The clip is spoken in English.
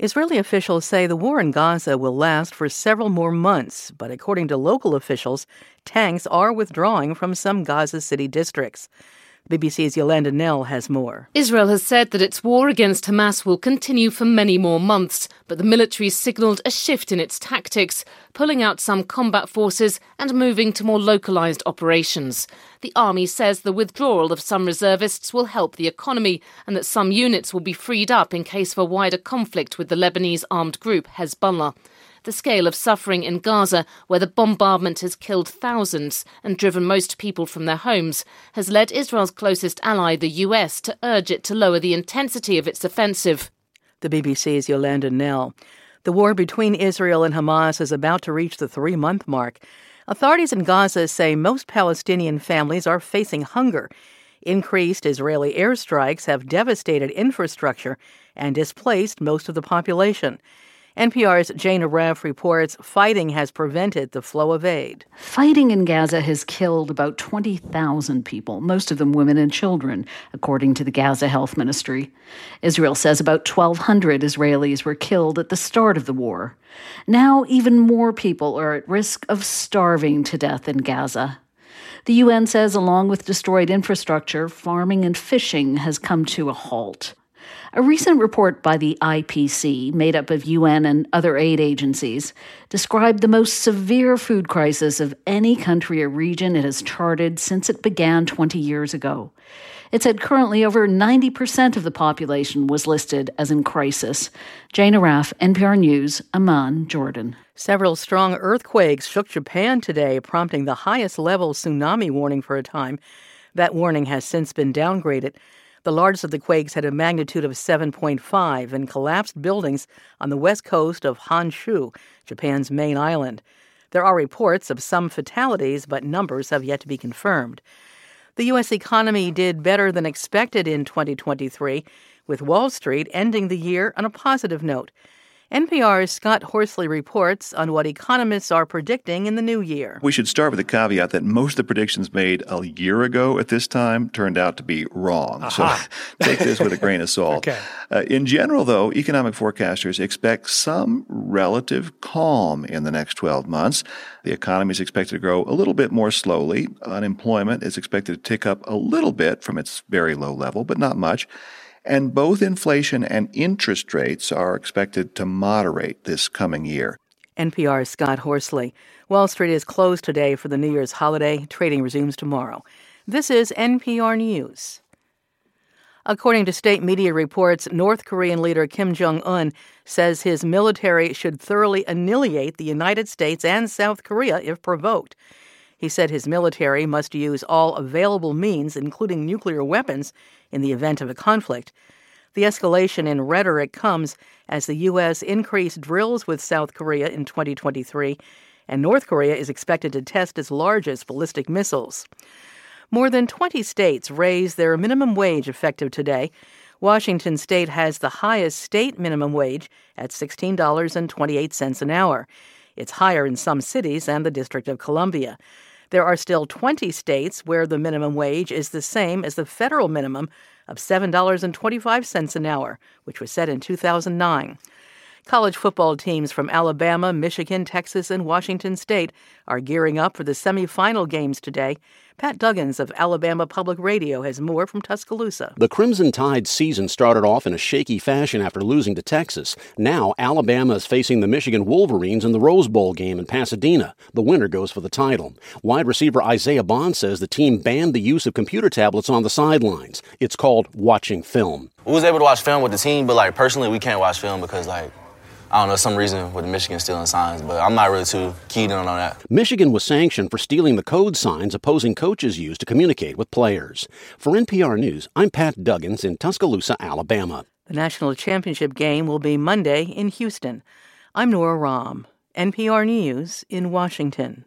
Israeli officials say the war in Gaza will last for several more months, but according to local officials, tanks are withdrawing from some Gaza City districts. BBC's Yolande Knell has more. Israel has said that its war against Hamas will continue for many more months, but the military signalled a shift in its tactics, pulling out some combat forces and moving to more localised operations. The army says the withdrawal of some reservists will help the economy and that some units will be freed up in case of a wider conflict with the Lebanese armed group Hezbollah the scale of suffering in Gaza, where the bombardment has killed thousands and driven most people from their homes, has led Israel's closest ally, the US, to urge it to lower the intensity of its offensive. The BBC's Yolande Knell. The war between Israel and Hamas is about to reach the three month mark. Authorities in Gaza say most Palestinian families are facing hunger. Increased Israeli airstrikes have devastated infrastructure and displaced most of the population. NPR's Jane Arraf reports fighting has prevented the flow of aid. Fighting in Gaza has killed about 20,000 people, most of them women and children, according to the Gaza Health Ministry. Israel says about 1,200 Israelis were killed at the start of the war. Now, even more people are at risk of starving to death in Gaza. The UN says, along with destroyed infrastructure, farming and fishing has come to a halt. A recent report by the IPC, made up of UN and other aid agencies, described the most severe food crisis of any country or region it has charted since it began 20 years ago. It said currently over 90% of the population was listed as in crisis. Jane Arraf, NPR News, Amman, Jordan. Several strong earthquakes shook Japan today, prompting the highest level tsunami warning for a time. That warning has since been downgraded. The largest of the quakes had a magnitude of 7.5 and collapsed buildings on the west coast of Honshu, Japan's main island. There are reports of some fatalities, but numbers have yet to be confirmed. The U.S. economy did better than expected in 2023, with Wall Street ending the year on a positive note. NPR's Scott Horsley reports on what economists are predicting in the new year. We should start with the caveat that most of the predictions made a year ago at this time turned out to be wrong. Aha. So take this with a grain of salt. okay. Uh, in general, though, economic forecasters expect some relative calm in the next 12 months. The economy is expected to grow a little bit more slowly. Unemployment is expected to tick up a little bit from its very low level, but not much. And both inflation and interest rates are expected to moderate this coming year. NPR's Scott Horsley. Wall Street is closed today for the New Year's holiday. Trading resumes tomorrow. This is NPR News. According to state media reports, North Korean leader Kim Jong un says his military should thoroughly annihilate the United States and South Korea if provoked. He said his military must use all available means, including nuclear weapons, in the event of a conflict. The escalation in rhetoric comes as the U.S. increased drills with South Korea in 2023, and North Korea is expected to test its largest ballistic missiles. More than 20 states raised their minimum wage effective today. Washington state has the highest state minimum wage at $16.28 an hour. It's higher in some cities and the District of Columbia. There are still 20 states where the minimum wage is the same as the federal minimum of $7.25 an hour, which was set in 2009. College football teams from Alabama, Michigan, Texas, and Washington State are gearing up for the semifinal games today. Pat Duggins of Alabama Public Radio has more from Tuscaloosa. The Crimson Tide season started off in a shaky fashion after losing to Texas. Now, Alabama is facing the Michigan Wolverines in the Rose Bowl game in Pasadena. The winner goes for the title. Wide receiver Isaiah Bond says the team banned the use of computer tablets on the sidelines. It's called watching film. We was able to watch film with the team, but like personally, we can't watch film because like I don't know, some reason with Michigan stealing signs, but I'm not really too keyed in on that. Michigan was sanctioned for stealing the code signs opposing coaches use to communicate with players. For NPR News, I'm Pat Duggins in Tuscaloosa, Alabama. The national championship game will be Monday in Houston. I'm Nora Raum, NPR News in Washington.